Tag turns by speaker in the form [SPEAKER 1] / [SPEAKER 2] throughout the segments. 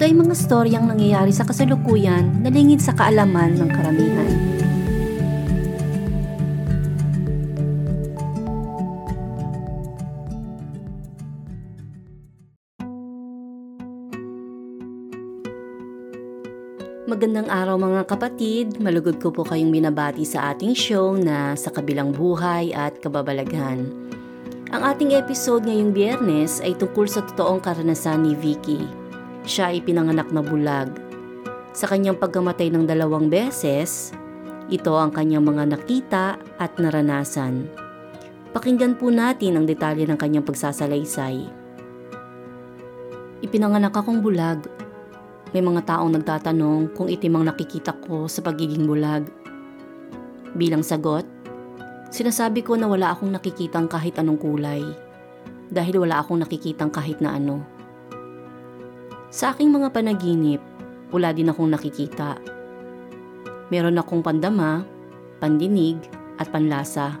[SPEAKER 1] ito ay mga storyang nangyayari sa kasalukuyan na lingid sa kaalaman ng karamihan. Magandang araw mga kapatid, malugod ko po kayong binabati sa ating show na sa kabilang buhay at kababalaghan. Ang ating episode ngayong biyernes ay tungkol sa totoong karanasan ni Vicky siya ay pinanganak na bulag. Sa kanyang pagkamatay ng dalawang beses, ito ang kanyang mga nakita at naranasan. Pakinggan po natin ang detalye ng kanyang pagsasalaysay. Ipinanganak akong bulag. May mga taong nagtatanong kung itim ang nakikita ko sa pagiging bulag. Bilang sagot, sinasabi ko na wala akong nakikitang kahit anong kulay dahil wala akong nakikitang kahit na ano. Sa aking mga panaginip, wala din akong nakikita. Meron akong pandama, pandinig, at panlasa.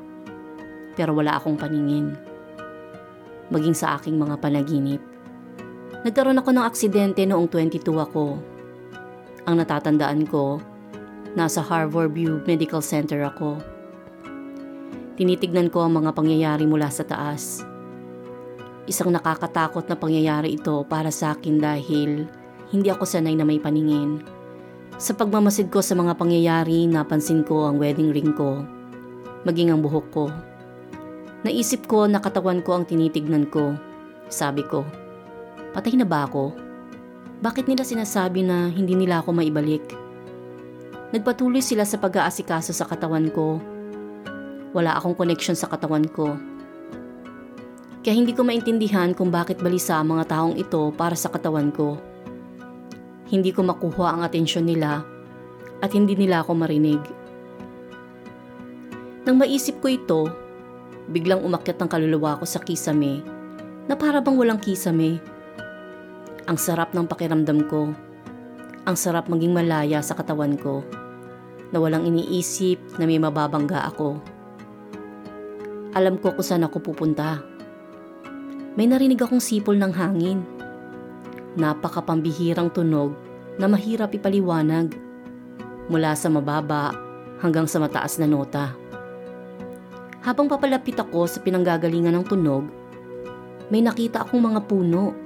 [SPEAKER 1] Pero wala akong paningin. Maging sa aking mga panaginip. Nagkaroon ako ng aksidente noong 22 ako. Ang natatandaan ko, nasa Harvard View Medical Center ako. Tinitignan ko ang mga pangyayari mula sa taas Isang nakakatakot na pangyayari ito para sa akin dahil hindi ako sanay na may paningin. Sa pagmamasid ko sa mga pangyayari, napansin ko ang wedding ring ko, maging ang buhok ko. Naisip ko na katawan ko ang tinitignan ko. Sabi ko, patay na ba ako? Bakit nila sinasabi na hindi nila ako maibalik? Nagpatuloy sila sa pag-aasikaso sa katawan ko. Wala akong connection sa katawan ko kaya hindi ko maintindihan kung bakit balisa ang mga taong ito para sa katawan ko. Hindi ko makuha ang atensyon nila at hindi nila ako marinig. Nang maisip ko ito, biglang umakyat ang kaluluwa ko sa kisame na para bang walang kisame. Ang sarap ng pakiramdam ko. Ang sarap maging malaya sa katawan ko na walang iniisip na may mababangga ako. Alam ko kung saan ako pupunta may narinig akong sipol ng hangin. Napakapambihirang tunog na mahirap ipaliwanag mula sa mababa hanggang sa mataas na nota. Habang papalapit ako sa pinanggagalingan ng tunog, may nakita akong mga puno,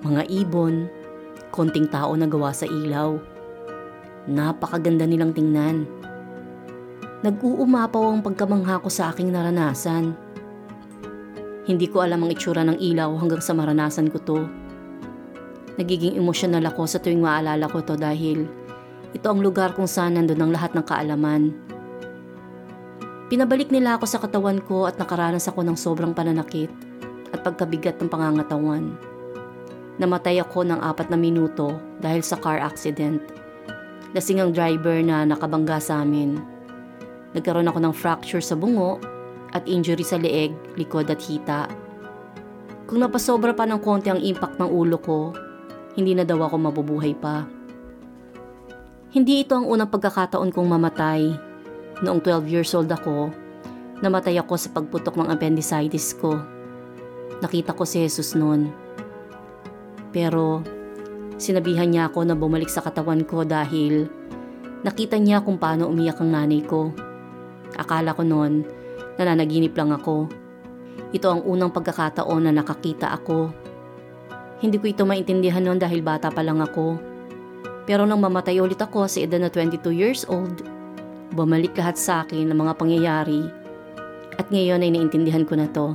[SPEAKER 1] mga ibon, konting tao na gawa sa ilaw. Napakaganda nilang tingnan. Nag-uumapaw ang pagkamangha ko sa aking naranasan hindi ko alam ang itsura ng ilaw hanggang sa maranasan ko to. Nagiging emosyonal ako sa tuwing maalala ko to dahil ito ang lugar kung saan nandun ang lahat ng kaalaman. Pinabalik nila ako sa katawan ko at nakaranas ako ng sobrang pananakit at pagkabigat ng pangangatawan. Namatay ako ng apat na minuto dahil sa car accident. Lasing ang driver na nakabangga sa amin. Nagkaroon ako ng fracture sa bungo at injury sa leeg, likod at hita. Kung napasobra pa ng konti ang impact ng ulo ko, hindi na daw ako mabubuhay pa. Hindi ito ang unang pagkakataon kong mamatay. Noong 12 years old ako, namatay ako sa pagputok ng appendicitis ko. Nakita ko si Jesus noon. Pero sinabihan niya ako na bumalik sa katawan ko dahil nakita niya kung paano umiyak ang nanay ko. Akala ko noon Nananaginip lang ako. Ito ang unang pagkakataon na nakakita ako. Hindi ko ito maintindihan noon dahil bata pa lang ako. Pero nang mamatay ulit ako sa edad na 22 years old, bumalik lahat sa akin ng mga pangyayari at ngayon ay naintindihan ko na to.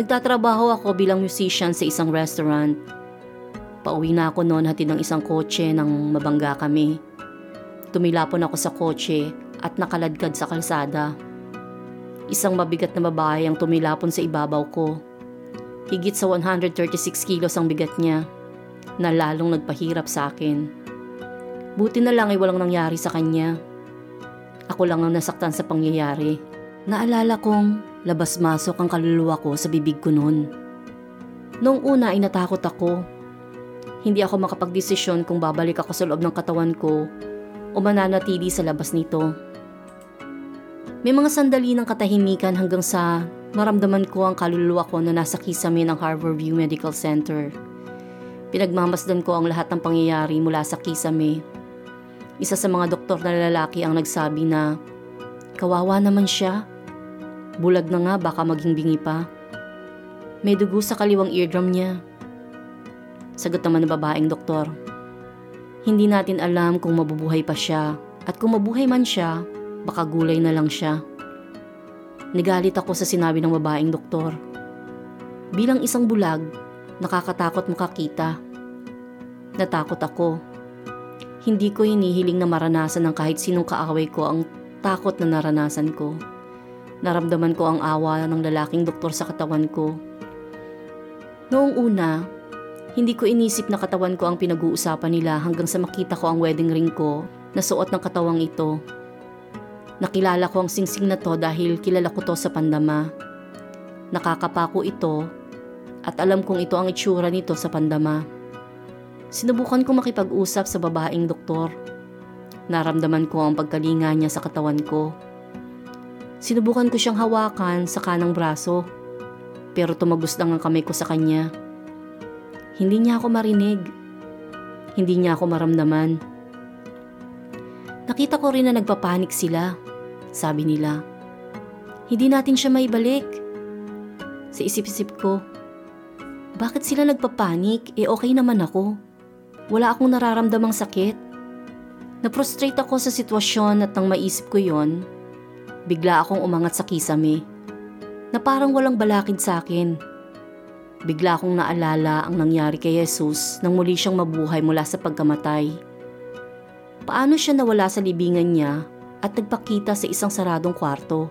[SPEAKER 1] Nagtatrabaho ako bilang musician sa isang restaurant. Pauwi na ako noon hatid ng isang kotse nang mabangga kami. Tumilapon ako sa kotse at nakaladkad sa kalsada. Isang mabigat na babae ang tumilapon sa ibabaw ko. Higit sa 136 kilos ang bigat niya. na lalong nagpahirap sa akin. Buti na lang ay walang nangyari sa kanya. Ako lang ang nasaktan sa pangyayari. Naalala kong labas-masok ang kaluluwa ko sa bibig ko noon. Noong una ay natakot ako. Hindi ako makapagdesisyon kung babalik ako sa loob ng katawan ko o mananatili sa labas nito. May mga sandali ng katahimikan hanggang sa maramdaman ko ang kaluluwa ko na nasa kisame ng Harborview Medical Center. Pinagmamasdan ko ang lahat ng pangyayari mula sa kisame. Isa sa mga doktor na lalaki ang nagsabi na, Kawawa naman siya. Bulag na nga baka maging bingi pa. May dugo sa kaliwang eardrum niya. Sagot naman ng babaeng doktor. Hindi natin alam kung mabubuhay pa siya at kung mabuhay man siya, baka gulay na lang siya. Nigalit ako sa sinabi ng babaeng doktor. Bilang isang bulag, nakakatakot makakita. Natakot ako. Hindi ko hinihiling na maranasan ng kahit sinong kaaway ko ang takot na naranasan ko. Naramdaman ko ang awa ng lalaking doktor sa katawan ko. Noong una, hindi ko inisip na katawan ko ang pinag-uusapan nila hanggang sa makita ko ang wedding ring ko na suot ng katawang ito. Nakilala ko ang singsing na to dahil kilala ko to sa pandama. Nakakapako ito at alam kong ito ang itsura nito sa pandama. Sinubukan ko makipag-usap sa babaeng doktor. Naramdaman ko ang pagkalinga niya sa katawan ko. Sinubukan ko siyang hawakan sa kanang braso, pero tumagos lang ang kamay ko sa kanya. Hindi niya ako marinig. Hindi niya ako maramdaman. Nakita ko rin na nagpapanik sila. Sabi nila, hindi natin siya maibalik. Sa isip-isip ko, bakit sila nagpapanik? Eh okay naman ako. Wala akong nararamdamang sakit. Naprostrate ako sa sitwasyon at nang maisip ko yon, Bigla akong umangat sa kisame na parang walang balakid sa akin. Bigla akong naalala ang nangyari kay Jesus nang muli siyang mabuhay mula sa pagkamatay. Paano siya nawala sa libingan niya at nagpakita sa isang saradong kwarto?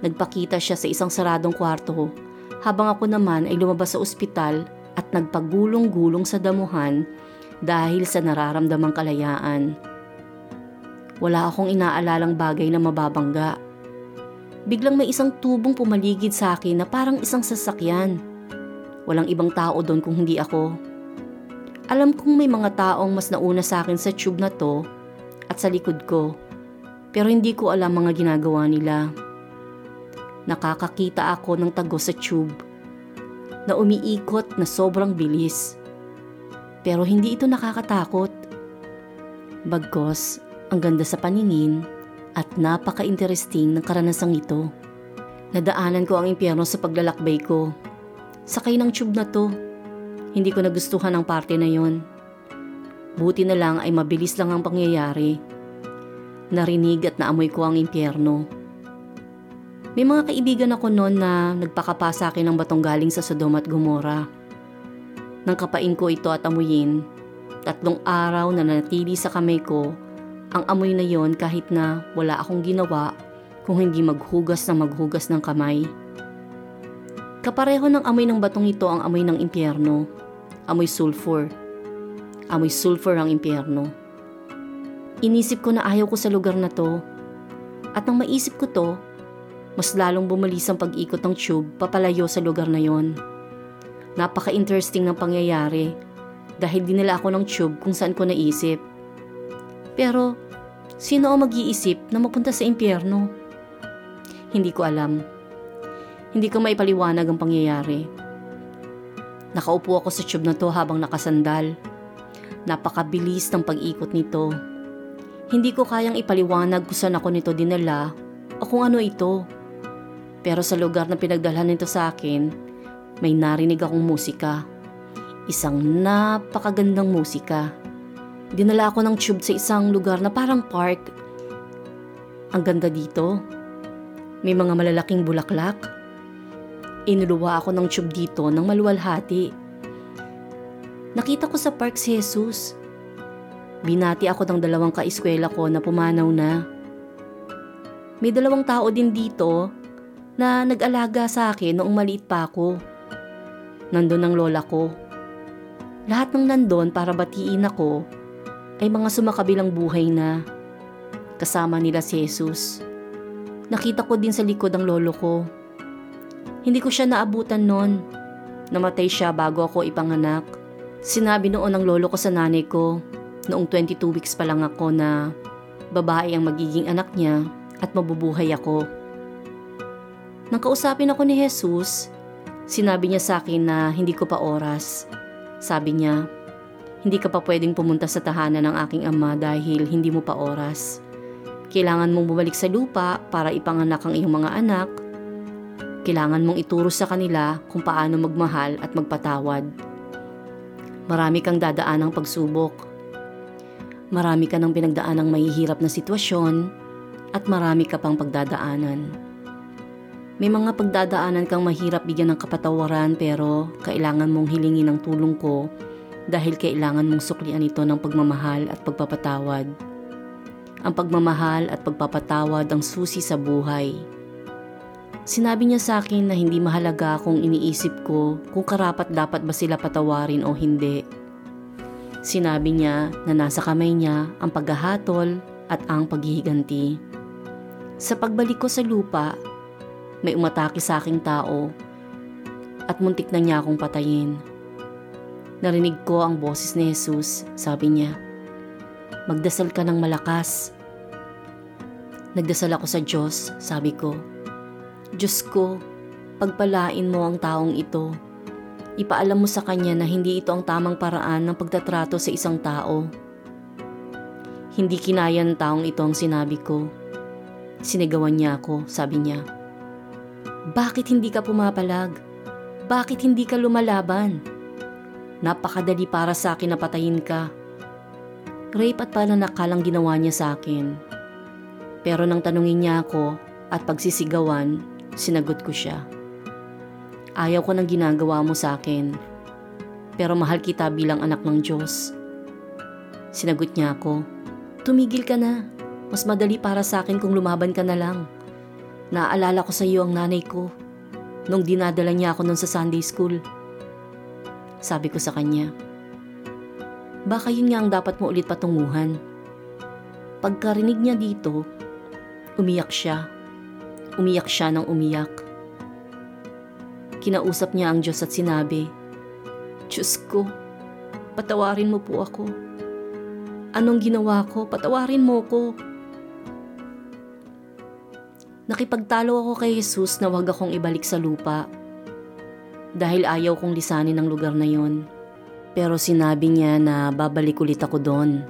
[SPEAKER 1] Nagpakita siya sa isang saradong kwarto habang ako naman ay lumabas sa ospital at nagpagulong-gulong sa damuhan dahil sa nararamdamang kalayaan. Wala akong inaalalang bagay na mababangga. Biglang may isang tubong pumaligid sa akin na parang isang sasakyan. Walang ibang tao doon kung hindi ako. Alam kong may mga taong mas nauna sa akin sa tube na to at sa likod ko. Pero hindi ko alam mga ginagawa nila. Nakakakita ako ng tago sa tube na umiikot na sobrang bilis. Pero hindi ito nakakatakot. Bagkos, ang ganda sa paningin at napaka-interesting ng karanasang ito. Nadaanan ko ang impyerno sa paglalakbay ko. Sakay ng tube na to. Hindi ko nagustuhan ang parte na yon. Buti na lang ay mabilis lang ang pangyayari. Narinig at naamoy ko ang impyerno. May mga kaibigan ako noon na nagpakapa sa akin ng batong galing sa Sodom at Gomora. Nang kapain ko ito at amuyin, tatlong araw na nanatili sa kamay ko ang amoy na yon kahit na wala akong ginawa kung hindi maghugas na maghugas ng kamay. Kapareho ng amoy ng batong ito ang amoy ng impyerno. Amoy sulfur. Amoy sulfur ang impyerno. Inisip ko na ayaw ko sa lugar na to. At nang maisip ko to, mas lalong bumalis ang pag-ikot ng tube papalayo sa lugar na yon. Napaka-interesting ng pangyayari dahil dinala ako ng tube kung saan ko naisip. Pero, sino ang mag-iisip na mapunta sa impyerno? Hindi ko alam. Hindi ko maipaliwanag ang pangyayari. Nakaupo ako sa tube na to habang nakasandal. Napakabilis ng pag-ikot nito. Hindi ko kayang ipaliwanag kung saan ako nito dinala o kung ano ito. Pero sa lugar na pinagdalhan nito sa akin, may narinig akong musika. Isang napakagandang musika. Dinala ako ng tube sa isang lugar na parang park. Ang ganda dito. May mga malalaking bulaklak. Inuluwa ako ng tube dito ng maluwalhati. Nakita ko sa park si Jesus. Binati ako ng dalawang kaeskwela ko na pumanaw na. May dalawang tao din dito na nag-alaga sa akin noong maliit pa ako. Nandun ang lola ko. Lahat ng nandon para batiin ako ay mga sumakabilang buhay na kasama nila si Jesus. Nakita ko din sa likod ang lolo ko. Hindi ko siya naabutan noon. Namatay siya bago ako ipanganak. Sinabi noon ng lolo ko sa nanay ko noong 22 weeks pa lang ako na babae ang magiging anak niya at mabubuhay ako. Nang kausapin ako ni Jesus, sinabi niya sa akin na hindi ko pa oras. Sabi niya, hindi ka pa pwedeng pumunta sa tahanan ng aking ama dahil hindi mo pa oras. Kailangan mong bumalik sa lupa para ipanganak ang iyong mga anak. Kailangan mong ituro sa kanila kung paano magmahal at magpatawad. Marami kang dadaan ng pagsubok. Marami ka ng pinagdaan ng mahihirap na sitwasyon at marami ka pang pagdadaanan. May mga pagdadaanan kang mahirap bigyan ng kapatawaran pero kailangan mong hilingin ang tulong ko dahil kailangan mong suklian ito ng pagmamahal at pagpapatawad. Ang pagmamahal at pagpapatawad ang susi sa buhay. Sinabi niya sa akin na hindi mahalaga kung iniisip ko kung karapat dapat ba sila patawarin o hindi. Sinabi niya na nasa kamay niya ang paghahatol at ang paghihiganti. Sa pagbalik ko sa lupa, may umatake sa aking tao at muntik na niya akong patayin. Narinig ko ang boses ni Jesus, sabi niya, Magdasal ka ng malakas. Nagdasal ako sa Diyos, sabi ko. Diyos ko, pagpalain mo ang taong ito. Ipaalam mo sa kanya na hindi ito ang tamang paraan ng pagtatrato sa isang tao. Hindi kinaya ng taong ito ang sinabi ko. Sinigawan niya ako, sabi niya. Bakit hindi ka pumapalag? Bakit hindi ka lumalaban? Napakadali para sa akin na patayin ka. Rape at pananakalang ginawa niya sa akin. Pero nang tanungin niya ako at pagsisigawan, sinagot ko siya. Ayaw ko ng ginagawa mo sa akin. Pero mahal kita bilang anak ng Diyos. Sinagot niya ako, tumigil ka na. Mas madali para sa akin kung lumaban ka na lang. Naaalala ko sa iyo ang nanay ko nung dinadala niya ako nun sa Sunday school. Sabi ko sa kanya, baka yun nga ang dapat mo ulit patunguhan. Pagkarinig niya dito, umiyak siya. Umiyak siya ng umiyak. Kinausap niya ang Diyos at sinabi, Diyos ko, patawarin mo po ako. Anong ginawa ko? Patawarin mo ko. Nakipagtalo ako kay Jesus na wag akong ibalik sa lupa dahil ayaw kong lisanin ang lugar na yon. Pero sinabi niya na babalik ulit ako doon.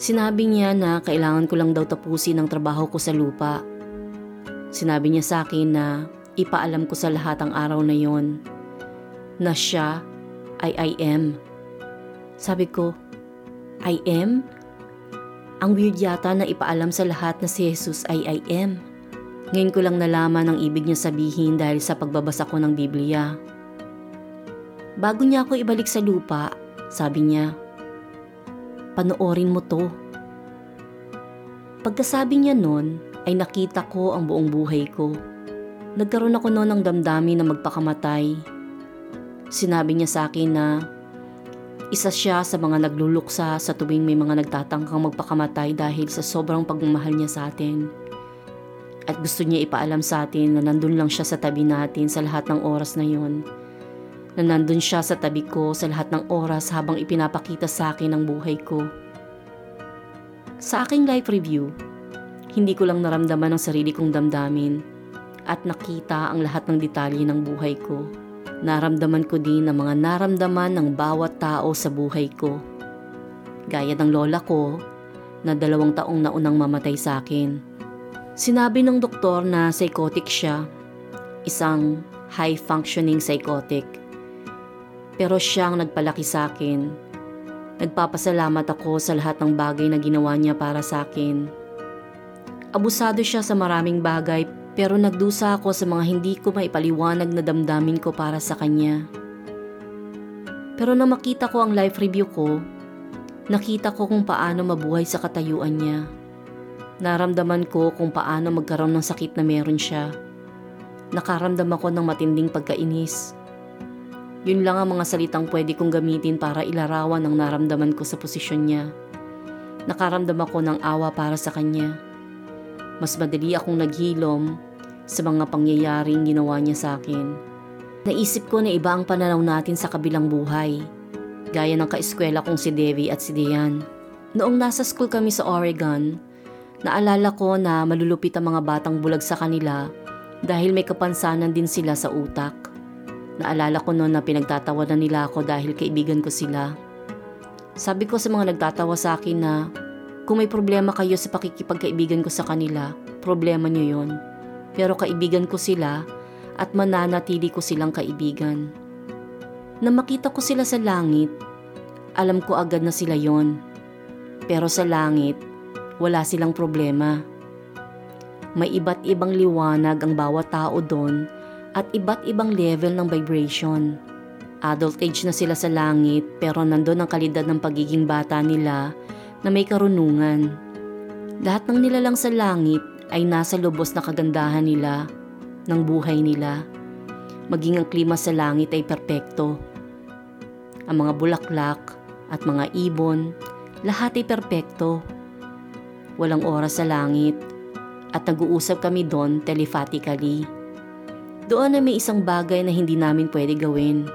[SPEAKER 1] Sinabi niya na kailangan ko lang daw tapusin ang trabaho ko sa lupa. Sinabi niya sa akin na ipaalam ko sa lahat ang araw na yon na siya ay I am. Sabi ko, I am? Ang weird yata na ipaalam sa lahat na si Jesus ay I am. Ngayon ko lang nalaman ang ibig niya sabihin dahil sa pagbabasa ko ng Biblia. Bago niya ako ibalik sa lupa, sabi niya, panoorin mo to. Pagkasabi niya noon, ay nakita ko ang buong buhay ko. Nagkaroon ako noon ng damdamin na magpakamatay. Sinabi niya sa akin na isa siya sa mga nagluluksa sa tuwing may mga nagtatangkang magpakamatay dahil sa sobrang pagmamahal niya sa atin. At gusto niya ipaalam sa atin na nandun lang siya sa tabi natin sa lahat ng oras na yon. Na nandun siya sa tabi ko sa lahat ng oras habang ipinapakita sa akin ang buhay ko. Sa aking life review, hindi ko lang naramdaman ang sarili kong damdamin at nakita ang lahat ng detalye ng buhay ko. Naramdaman ko din ang mga naramdaman ng bawat tao sa buhay ko. Gaya ng lola ko na dalawang taong naunang mamatay sa akin. Sinabi ng doktor na psychotic siya, isang high-functioning psychotic. Pero siya ang nagpalaki sa akin. Nagpapasalamat ako sa lahat ng bagay na ginawa niya para sa akin. Abusado siya sa maraming bagay pero nagdusa ako sa mga hindi ko maipaliwanag na damdamin ko para sa kanya. Pero nang makita ko ang life review ko, nakita ko kung paano mabuhay sa katayuan niya. Naramdaman ko kung paano magkaroon ng sakit na meron siya. Nakaramdam ako ng matinding pagkainis. Yun lang ang mga salitang pwede kong gamitin para ilarawan ang naramdaman ko sa posisyon niya. Nakaramdam ako ng awa para sa kanya. Mas madali akong naghilom sa mga pangyayaring ginawa niya sa akin. Naisip ko na iba ang pananaw natin sa kabilang buhay. Gaya ng kaeskwela kong si Devi at si Dian. Noong nasa school kami sa Oregon, naalala ko na malulupit ang mga batang bulag sa kanila dahil may kapansanan din sila sa utak. Naalala ko noon na pinagtatawanan nila ako dahil kaibigan ko sila. Sabi ko sa mga nagtatawa sa akin na kung may problema kayo sa pakikipagkaibigan ko sa kanila, problema niyo yon. Pero kaibigan ko sila at mananatili ko silang kaibigan. Na makita ko sila sa langit, alam ko agad na sila yon. Pero sa langit, wala silang problema. May iba't ibang liwanag ang bawat tao doon at iba't ibang level ng vibration. Adult age na sila sa langit pero nandun ang kalidad ng pagiging bata nila na may karunungan. Lahat ng nilalang sa langit ay nasa lubos na kagandahan nila, ng buhay nila. Maging ang klima sa langit ay perpekto. Ang mga bulaklak at mga ibon, lahat ay perpekto. Walang oras sa langit at nag-uusap kami doon telephatically. Doon ay may isang bagay na hindi namin pwede gawin.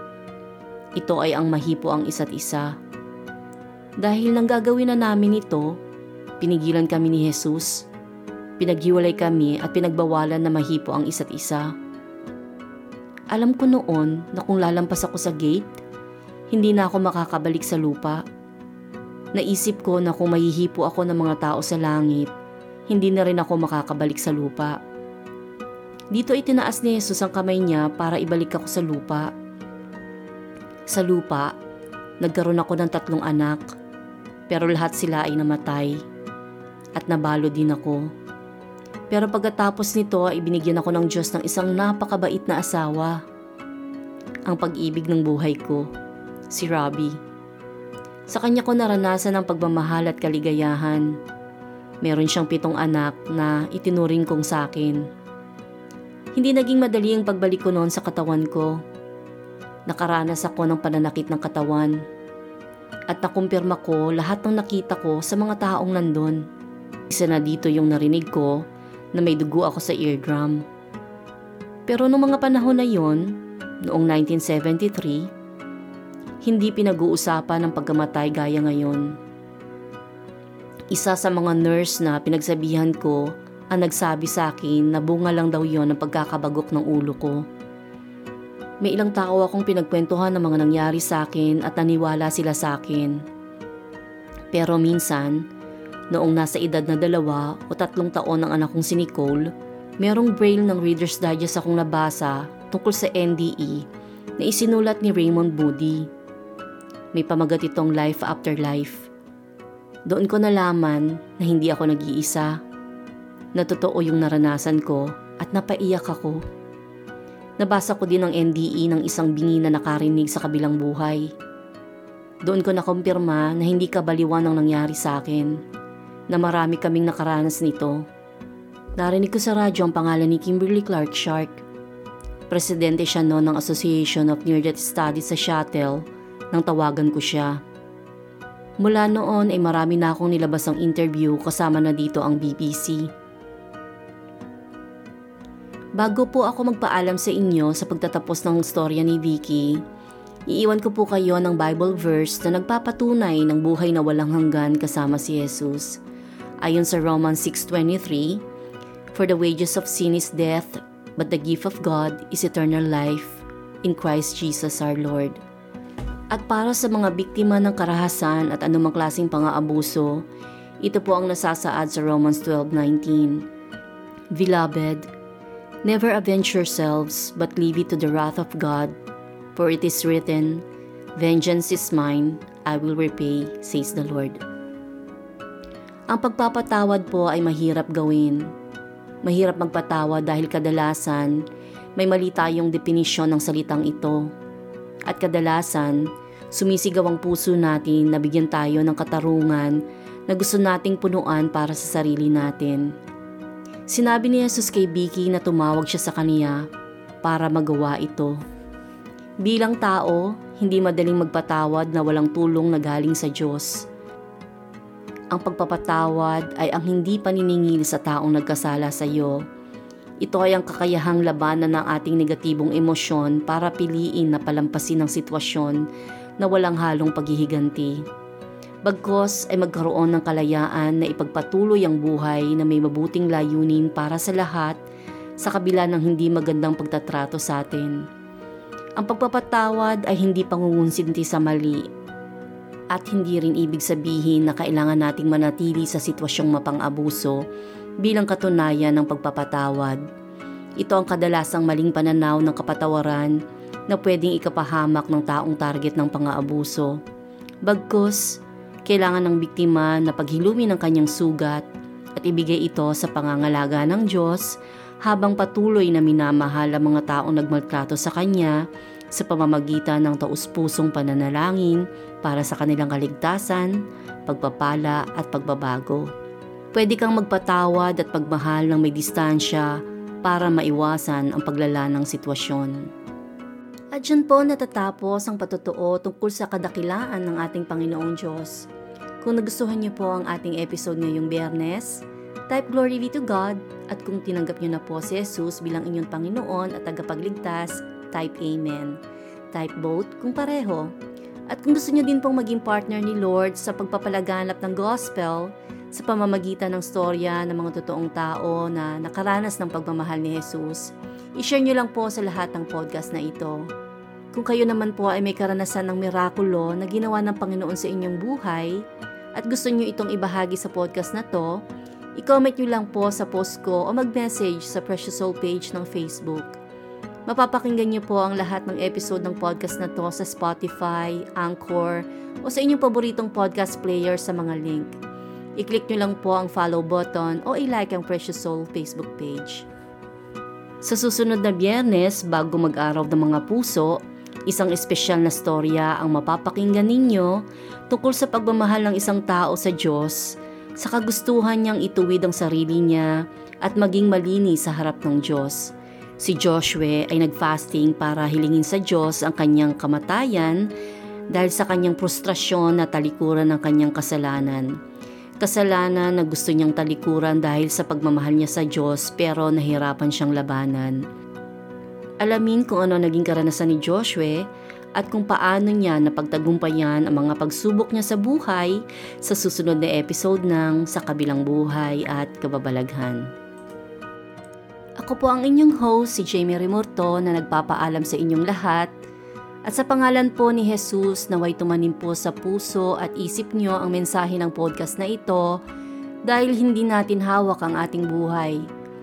[SPEAKER 1] Ito ay ang mahipo ang isa't isa. Dahil nang gagawin na namin ito, pinigilan kami ni Jesus. Pinaghiwalay kami at pinagbawalan na mahipo ang isa't isa. Alam ko noon na kung lalampas ako sa gate, hindi na ako makakabalik sa lupa. Naisip ko na kung mahihipo ako ng mga tao sa langit, hindi na rin ako makakabalik sa lupa. Dito itinaas ni Jesus ang kamay niya para ibalik ako sa lupa. Sa lupa, nagkaroon ako ng tatlong anak, pero lahat sila ay namatay. At nabalo din ako. Pero pagkatapos nito ay binigyan ako ng Diyos ng isang napakabait na asawa. Ang pag-ibig ng buhay ko, si Robbie. Sa kanya ko naranasan ang pagmamahal at kaligayahan. Meron siyang pitong anak na itinuring kong sa akin. Hindi naging madali ang pagbalik ko noon sa katawan ko. Nakaranas ako ng pananakit ng katawan. At nakumpirma ko lahat ng nakita ko sa mga taong nandun. Isa na dito yung narinig ko na may dugo ako sa eardrum. Pero noong mga panahon na yon, noong 1973, hindi pinag-uusapan ng pagkamatay gaya ngayon. Isa sa mga nurse na pinagsabihan ko ang nagsabi sa akin na bunga lang daw yon ng pagkakabagok ng ulo ko. May ilang tao akong pinagkwentuhan ng mga nangyari sa akin at naniwala sila sa akin. Pero minsan, noong nasa edad na dalawa o tatlong taon ang anak kong si Nicole, merong braille ng Reader's Digest akong nabasa tungkol sa NDE na isinulat ni Raymond Moody. May pamagat itong Life After Life. Doon ko nalaman na hindi ako nag-iisa na totoo yung naranasan ko at napaiyak ako. Nabasa ko din ang NDE ng isang bingi na nakarinig sa kabilang buhay. Doon ko nakumpirma na hindi kabaliwan ang nangyari sa akin, na marami kaming nakaranas nito. Narinig ko sa radyo ang pangalan ni Kimberly Clark Shark. Presidente siya noon ng Association of Near-Death Studies sa Shuttle nang tawagan ko siya. Mula noon ay marami na akong nilabas ang interview kasama na dito ang BBC. Bago po ako magpaalam sa inyo sa pagtatapos ng storya ni Vicky, iiwan ko po kayo ng Bible verse na nagpapatunay ng buhay na walang hanggan kasama si Jesus. Ayon sa Romans 6.23, For the wages of sin is death, but the gift of God is eternal life in Christ Jesus our Lord. At para sa mga biktima ng karahasan at anumang klaseng pang-aabuso, ito po ang nasasaad sa Romans 12.19. Beloved, Never avenge yourselves, but leave it to the wrath of God. For it is written, Vengeance is mine, I will repay, says the Lord. Ang pagpapatawad po ay mahirap gawin. Mahirap magpatawad dahil kadalasan may mali tayong definisyon ng salitang ito. At kadalasan, sumisigaw ang puso natin na bigyan tayo ng katarungan na gusto nating punuan para sa sarili natin. Sinabi ni Jesus kay Vicky na tumawag siya sa kaniya para magawa ito. Bilang tao, hindi madaling magpatawad na walang tulong na galing sa Diyos. Ang pagpapatawad ay ang hindi paniningil sa taong nagkasala sa iyo. Ito ay ang kakayahang labanan ng ating negatibong emosyon para piliin na palampasin ang sitwasyon na walang halong paghihiganti. Bagkos ay magkaroon ng kalayaan na ipagpatuloy ang buhay na may mabuting layunin para sa lahat sa kabila ng hindi magandang pagtatrato sa atin. Ang pagpapatawad ay hindi pangungunsinti sa mali at hindi rin ibig sabihin na kailangan nating manatili sa sitwasyong mapang-abuso bilang katunayan ng pagpapatawad. Ito ang kadalasang maling pananaw ng kapatawaran na pwedeng ikapahamak ng taong target ng pang-aabuso. Bagkus, kailangan ng biktima na paghilumin ang kanyang sugat at ibigay ito sa pangangalaga ng Diyos habang patuloy na minamahal ang mga taong nagmaltrato sa kanya sa pamamagitan ng taus-pusong pananalangin para sa kanilang kaligtasan, pagpapala at pagbabago. Pwede kang magpatawad at pagmahal ng may distansya para maiwasan ang paglala ng sitwasyon. At dyan po natatapos ang patutuo tungkol sa kadakilaan ng ating Panginoong Diyos. Kung nagustuhan niyo po ang ating episode ngayong biyernes, Type glory be to God at kung tinanggap niyo na po si Jesus bilang inyong Panginoon at tagapagligtas, type Amen. Type both kung pareho. At kung gusto niyo din pong maging partner ni Lord sa pagpapalaganap ng gospel sa pamamagitan ng storya ng mga totoong tao na nakaranas ng pagmamahal ni Jesus, i-share niyo lang po sa lahat ng podcast na ito. Kung kayo naman po ay may karanasan ng mirakulo na ginawa ng Panginoon sa inyong buhay at gusto niyo itong ibahagi sa podcast na to, I-comment nyo lang po sa post ko o mag-message sa Precious Soul page ng Facebook. Mapapakinggan nyo po ang lahat ng episode ng podcast na to sa Spotify, Anchor, o sa inyong paboritong podcast player sa mga link. I-click nyo lang po ang follow button o i-like ang Precious Soul Facebook page. Sa susunod na biyernes, bago mag-araw ng mga puso, isang espesyal na storya ang mapapakinggan ninyo tungkol sa pagmamahal ng isang tao sa Diyos sa kagustuhan niyang ituwid ang sarili niya at maging malinis sa harap ng Diyos. Si Joshua ay nagfasting para hilingin sa Diyos ang kanyang kamatayan dahil sa kanyang frustrasyon na talikuran ng kanyang kasalanan. Kasalanan na gusto niyang talikuran dahil sa pagmamahal niya sa Diyos pero nahirapan siyang labanan. Alamin kung ano naging karanasan ni Joshua at kung paano niya napagtagumpayan ang mga pagsubok niya sa buhay sa susunod na episode ng Sa Kabilang Buhay at Kababalaghan. Ako po ang inyong host, si Jamie Remorto na nagpapaalam sa inyong lahat at sa pangalan po ni Jesus naway tumanim po sa puso at isip niyo ang mensahe ng podcast na ito dahil hindi natin hawak ang ating buhay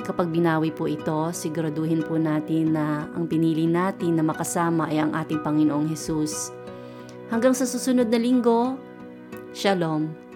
[SPEAKER 1] Kapag binawi po ito, siguraduhin po natin na ang pinili natin na makasama ay ang ating Panginoong Hesus. Hanggang sa susunod na linggo, Shalom.